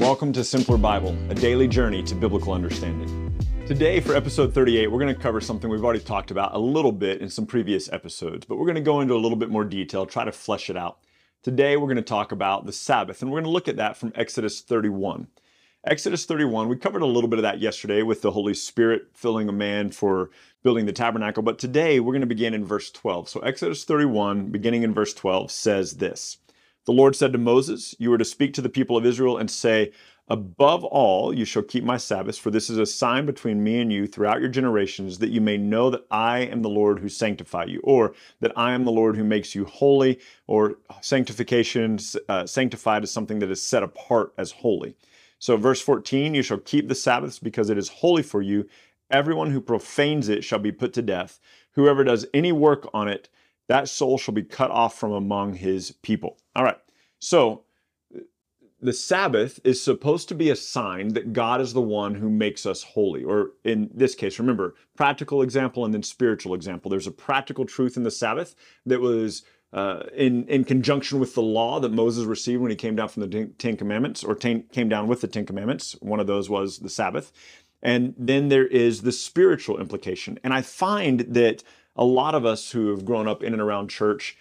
Welcome to Simpler Bible, a daily journey to biblical understanding. Today, for episode 38, we're going to cover something we've already talked about a little bit in some previous episodes, but we're going to go into a little bit more detail, try to flesh it out. Today, we're going to talk about the Sabbath, and we're going to look at that from Exodus 31. Exodus 31, we covered a little bit of that yesterday with the Holy Spirit filling a man for building the tabernacle, but today we're going to begin in verse 12. So, Exodus 31, beginning in verse 12, says this. The Lord said to Moses, You are to speak to the people of Israel and say, Above all, you shall keep my Sabbaths, for this is a sign between me and you throughout your generations, that you may know that I am the Lord who sanctify you, or that I am the Lord who makes you holy, or sanctification, uh, sanctified is something that is set apart as holy. So, verse 14, you shall keep the Sabbaths because it is holy for you. Everyone who profanes it shall be put to death. Whoever does any work on it, that soul shall be cut off from among his people. All right. So the Sabbath is supposed to be a sign that God is the one who makes us holy. Or in this case, remember, practical example and then spiritual example. There's a practical truth in the Sabbath that was uh, in, in conjunction with the law that Moses received when he came down from the Ten Commandments, or ten, came down with the Ten Commandments. One of those was the Sabbath. And then there is the spiritual implication. And I find that a lot of us who have grown up in and around church,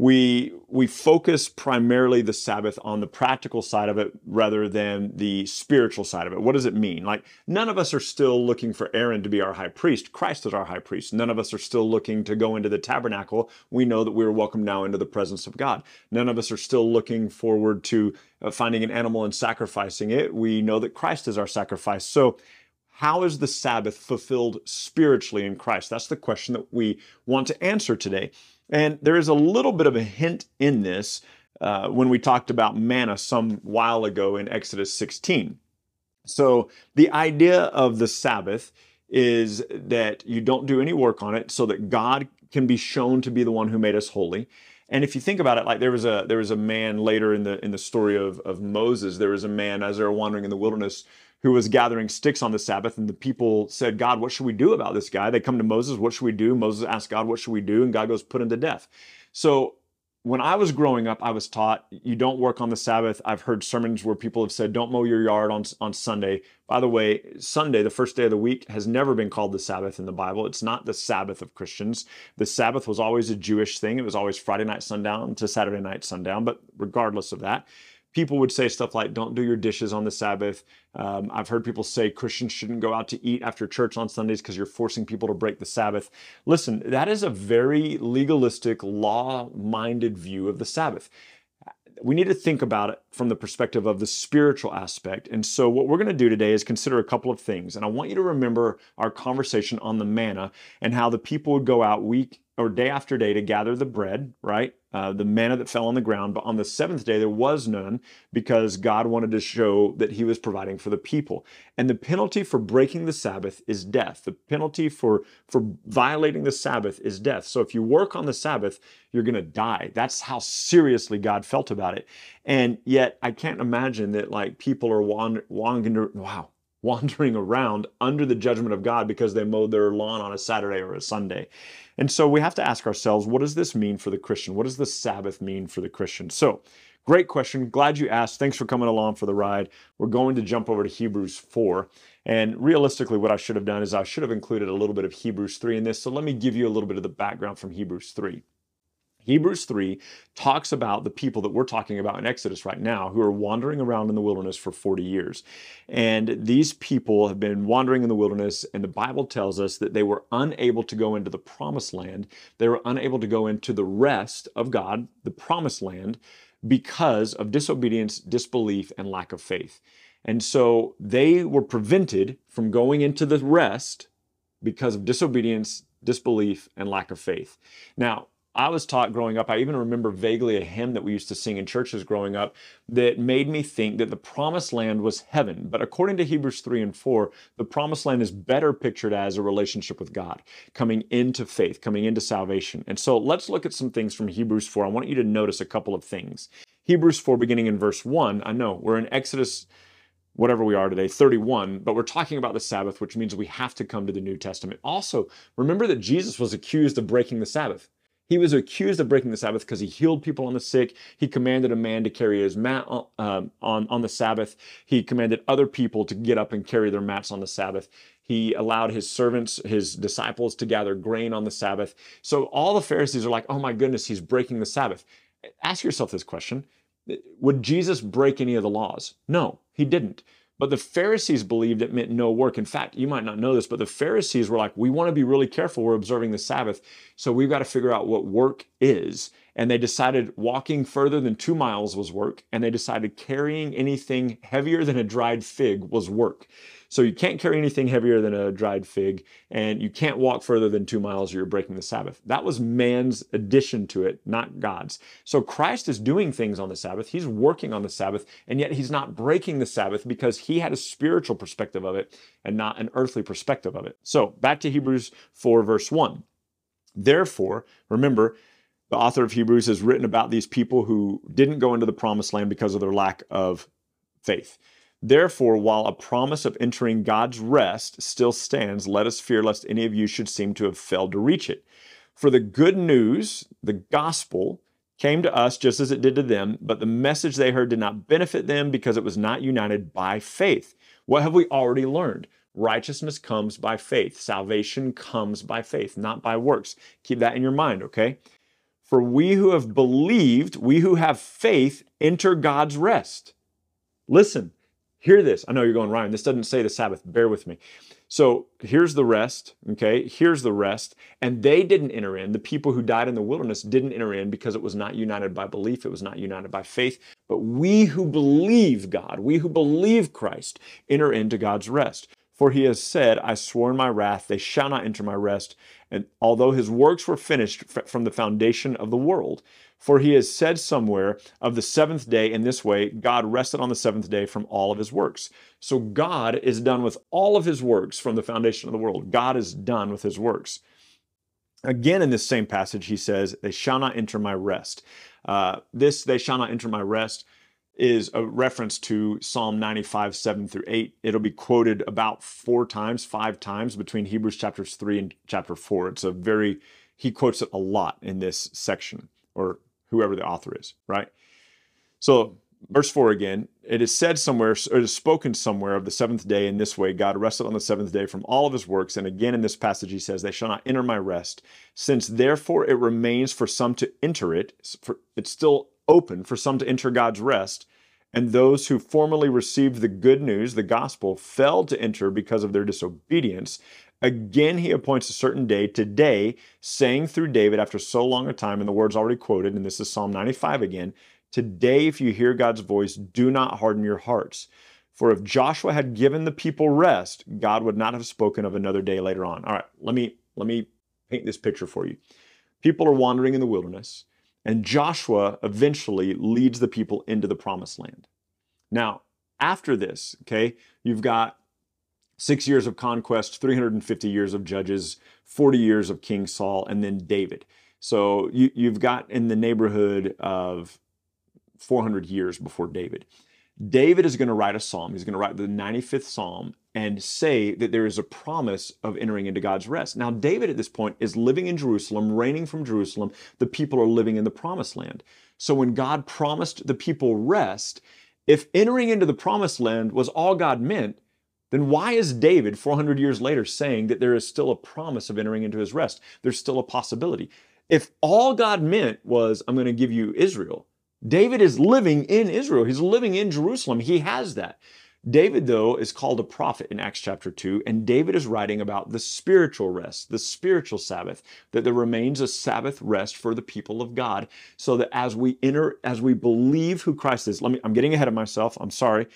we we focus primarily the Sabbath on the practical side of it rather than the spiritual side of it. What does it mean? Like none of us are still looking for Aaron to be our high priest. Christ is our high priest. None of us are still looking to go into the tabernacle. We know that we are welcome now into the presence of God. None of us are still looking forward to uh, finding an animal and sacrificing it. We know that Christ is our sacrifice. So how is the Sabbath fulfilled spiritually in Christ? That's the question that we want to answer today. And there is a little bit of a hint in this uh, when we talked about manna some while ago in Exodus 16. So, the idea of the Sabbath is that you don't do any work on it so that God can be shown to be the one who made us holy. And if you think about it, like there was a there was a man later in the in the story of, of Moses, there was a man as they were wandering in the wilderness who was gathering sticks on the Sabbath, and the people said, God, what should we do about this guy? They come to Moses, what should we do? Moses asks God, what should we do? And God goes, put him to death. So when I was growing up, I was taught you don't work on the Sabbath. I've heard sermons where people have said, don't mow your yard on, on Sunday. By the way, Sunday, the first day of the week, has never been called the Sabbath in the Bible. It's not the Sabbath of Christians. The Sabbath was always a Jewish thing. It was always Friday night sundown to Saturday night sundown. But regardless of that, people would say stuff like, don't do your dishes on the Sabbath. Um, I've heard people say Christians shouldn't go out to eat after church on Sundays because you're forcing people to break the Sabbath. Listen, that is a very legalistic, law minded view of the Sabbath. We need to think about it from the perspective of the spiritual aspect. And so, what we're going to do today is consider a couple of things. And I want you to remember our conversation on the manna and how the people would go out week or day after day to gather the bread, right? Uh, the manna that fell on the ground. But on the seventh day, there was none because God wanted to show that He was providing for the people. And the penalty for breaking the Sabbath is death. The penalty for, for violating the Sabbath is death. So if you work on the Sabbath, you're going to die. That's how seriously God felt about it. And yet, I can't imagine that like people are wandering, wow, wandering around under the judgment of God because they mowed their lawn on a Saturday or a Sunday. And so we have to ask ourselves, what does this mean for the Christian? What does the Sabbath mean for the Christian? So, great question. Glad you asked. Thanks for coming along for the ride. We're going to jump over to Hebrews 4. And realistically, what I should have done is I should have included a little bit of Hebrews 3 in this. So let me give you a little bit of the background from Hebrews 3. Hebrews 3 talks about the people that we're talking about in Exodus right now who are wandering around in the wilderness for 40 years. And these people have been wandering in the wilderness, and the Bible tells us that they were unable to go into the promised land. They were unable to go into the rest of God, the promised land, because of disobedience, disbelief, and lack of faith. And so they were prevented from going into the rest because of disobedience, disbelief, and lack of faith. Now, I was taught growing up, I even remember vaguely a hymn that we used to sing in churches growing up that made me think that the promised land was heaven. But according to Hebrews 3 and 4, the promised land is better pictured as a relationship with God, coming into faith, coming into salvation. And so let's look at some things from Hebrews 4. I want you to notice a couple of things. Hebrews 4, beginning in verse 1, I know we're in Exodus whatever we are today, 31, but we're talking about the Sabbath, which means we have to come to the New Testament. Also, remember that Jesus was accused of breaking the Sabbath. He was accused of breaking the Sabbath because he healed people on the sick. He commanded a man to carry his mat on, um, on, on the Sabbath. He commanded other people to get up and carry their mats on the Sabbath. He allowed his servants, his disciples, to gather grain on the Sabbath. So all the Pharisees are like, oh my goodness, he's breaking the Sabbath. Ask yourself this question Would Jesus break any of the laws? No, he didn't. But the Pharisees believed it meant no work. In fact, you might not know this, but the Pharisees were like, we want to be really careful. We're observing the Sabbath. So we've got to figure out what work is. And they decided walking further than two miles was work. And they decided carrying anything heavier than a dried fig was work. So you can't carry anything heavier than a dried fig, and you can't walk further than two miles or you're breaking the Sabbath. That was man's addition to it, not God's. So Christ is doing things on the Sabbath. He's working on the Sabbath, and yet he's not breaking the Sabbath because he had a spiritual perspective of it and not an earthly perspective of it. So back to Hebrews 4, verse 1. Therefore, remember, the author of Hebrews has written about these people who didn't go into the promised land because of their lack of faith. Therefore, while a promise of entering God's rest still stands, let us fear lest any of you should seem to have failed to reach it. For the good news, the gospel, came to us just as it did to them, but the message they heard did not benefit them because it was not united by faith. What have we already learned? Righteousness comes by faith. Salvation comes by faith, not by works. Keep that in your mind, okay? For we who have believed, we who have faith, enter God's rest. Listen, Hear this. I know you're going, Ryan, this doesn't say the Sabbath. Bear with me. So here's the rest, okay? Here's the rest. And they didn't enter in. The people who died in the wilderness didn't enter in because it was not united by belief, it was not united by faith. But we who believe God, we who believe Christ, enter into God's rest. For he has said, I swore in my wrath, they shall not enter my rest. And although his works were finished from the foundation of the world, for he has said somewhere of the seventh day in this way God rested on the seventh day from all of his works. So God is done with all of his works from the foundation of the world. God is done with his works. Again, in this same passage, he says, They shall not enter my rest. Uh, this, they shall not enter my rest, is a reference to Psalm 95, 7 through 8. It'll be quoted about four times, five times between Hebrews chapters 3 and chapter 4. It's a very, he quotes it a lot in this section, or whoever the author is, right? So, verse 4 again, it is said somewhere, or it is spoken somewhere of the seventh day in this way God rested on the seventh day from all of his works. And again in this passage, he says, They shall not enter my rest. Since therefore it remains for some to enter it, for, it's still open for some to enter God's rest. And those who formerly received the good news, the gospel, failed to enter because of their disobedience. Again, he appoints a certain day, today, saying through David after so long a time, and the words already quoted, and this is Psalm 95 again Today, if you hear God's voice, do not harden your hearts. For if Joshua had given the people rest, God would not have spoken of another day later on. All right, let me let me paint this picture for you. People are wandering in the wilderness, and Joshua eventually leads the people into the promised land. Now, after this, okay, you've got six years of conquest, 350 years of judges, 40 years of King Saul, and then David. So you, you've got in the neighborhood of 400 years before David. David is going to write a psalm. He's going to write the 95th psalm and say that there is a promise of entering into God's rest. Now, David at this point is living in Jerusalem, reigning from Jerusalem. The people are living in the promised land. So when God promised the people rest, if entering into the promised land was all God meant, then why is David 400 years later saying that there is still a promise of entering into his rest? There's still a possibility. If all God meant was, I'm going to give you Israel, David is living in Israel. He's living in Jerusalem. He has that. David, though, is called a prophet in Acts chapter 2, and David is writing about the spiritual rest, the spiritual Sabbath, that there remains a Sabbath rest for the people of God, so that as we enter, as we believe who Christ is, let me, I'm getting ahead of myself, I'm sorry.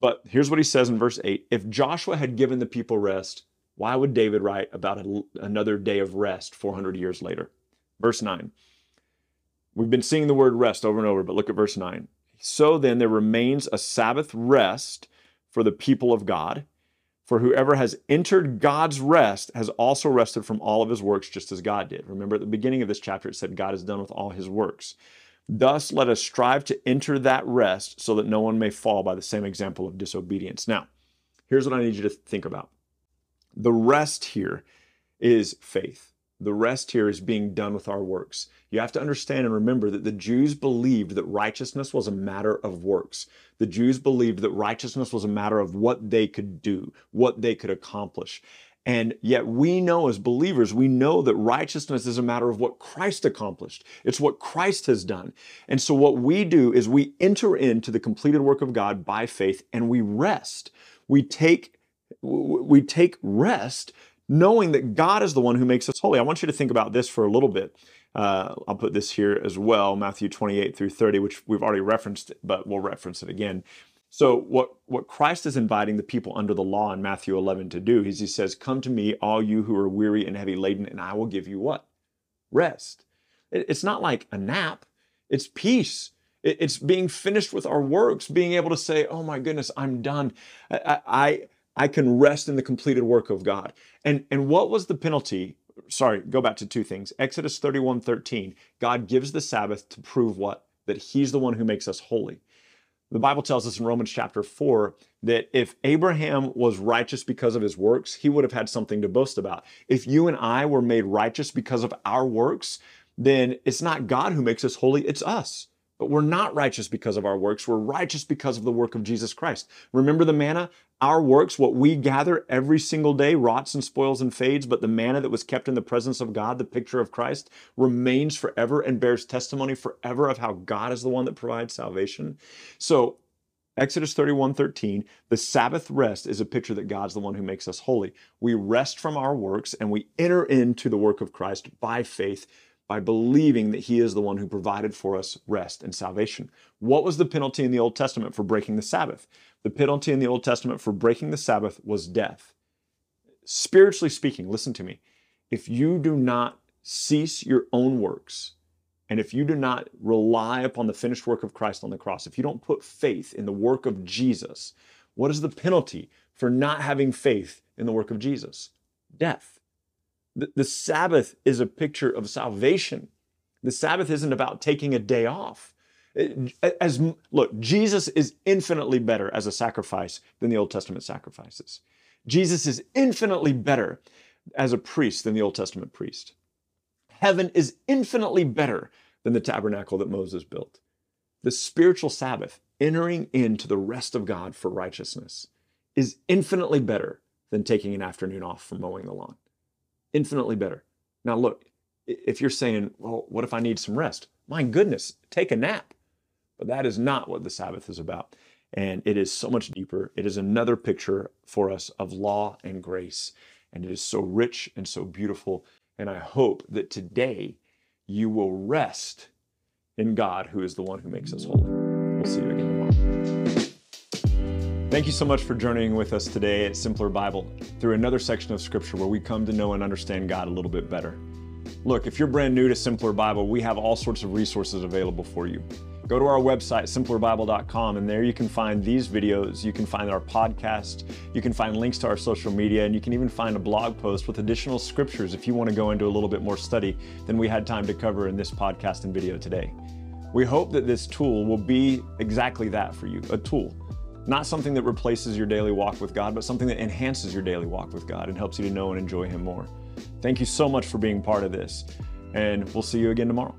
But here's what he says in verse 8 If Joshua had given the people rest, why would David write about a, another day of rest 400 years later? Verse 9. We've been seeing the word rest over and over, but look at verse 9. So then there remains a Sabbath rest for the people of God. For whoever has entered God's rest has also rested from all of his works, just as God did. Remember at the beginning of this chapter, it said God is done with all his works. Thus, let us strive to enter that rest so that no one may fall by the same example of disobedience. Now, here's what I need you to think about the rest here is faith. The rest here is being done with our works. You have to understand and remember that the Jews believed that righteousness was a matter of works. The Jews believed that righteousness was a matter of what they could do, what they could accomplish. And yet we know as believers, we know that righteousness is a matter of what Christ accomplished. It's what Christ has done. And so what we do is we enter into the completed work of God by faith and we rest. We take we take rest knowing that God is the one who makes us holy. I want you to think about this for a little bit. Uh, I'll put this here as well, Matthew 28 through 30, which we've already referenced, but we'll reference it again. So what, what Christ is inviting the people under the law in Matthew 11 to do is he says, come to me, all you who are weary and heavy laden, and I will give you what? Rest. It's not like a nap. It's peace. It's being finished with our works, being able to say, oh my goodness, I'm done. I, I, I can rest in the completed work of God. And, and what was the penalty? Sorry, go back to two things. Exodus 31 13, God gives the Sabbath to prove what? That He's the one who makes us holy. The Bible tells us in Romans chapter 4 that if Abraham was righteous because of his works, he would have had something to boast about. If you and I were made righteous because of our works, then it's not God who makes us holy, it's us. But we're not righteous because of our works. We're righteous because of the work of Jesus Christ. Remember the manna? Our works, what we gather every single day, rots and spoils and fades, but the manna that was kept in the presence of God, the picture of Christ, remains forever and bears testimony forever of how God is the one that provides salvation. So, Exodus 31 13, the Sabbath rest is a picture that God's the one who makes us holy. We rest from our works and we enter into the work of Christ by faith by believing that he is the one who provided for us rest and salvation. What was the penalty in the Old Testament for breaking the Sabbath? The penalty in the Old Testament for breaking the Sabbath was death. Spiritually speaking, listen to me. If you do not cease your own works, and if you do not rely upon the finished work of Christ on the cross, if you don't put faith in the work of Jesus, what is the penalty for not having faith in the work of Jesus? Death. The, Sabbath is a picture of salvation. The Sabbath isn't about taking a day off. As look, Jesus is infinitely better as a sacrifice than the Old Testament sacrifices. Jesus is infinitely better as a priest than the Old Testament priest. Heaven is infinitely better than the tabernacle that Moses built. The spiritual Sabbath, entering into the rest of God for righteousness, is infinitely better than taking an afternoon off from mowing the lawn infinitely better. Now, look, if you're saying, well, what if I need some rest? My goodness, take a nap. But that is not what the Sabbath is about. And it is so much deeper. It is another picture for us of law and grace. And it is so rich and so beautiful. And I hope that today you will rest in God, who is the one who makes us holy. We'll see you again tomorrow. Thank you so much for journeying with us today at Simpler Bible through another section of Scripture where we come to know and understand God a little bit better. Look, if you're brand new to Simpler Bible, we have all sorts of resources available for you. Go to our website, simplerbible.com, and there you can find these videos. You can find our podcast. You can find links to our social media, and you can even find a blog post with additional scriptures if you want to go into a little bit more study than we had time to cover in this podcast and video today. We hope that this tool will be exactly that for you a tool not something that replaces your daily walk with God, but something that enhances your daily walk with God and helps you to know and enjoy Him more. Thank you so much for being part of this, and we'll see you again tomorrow.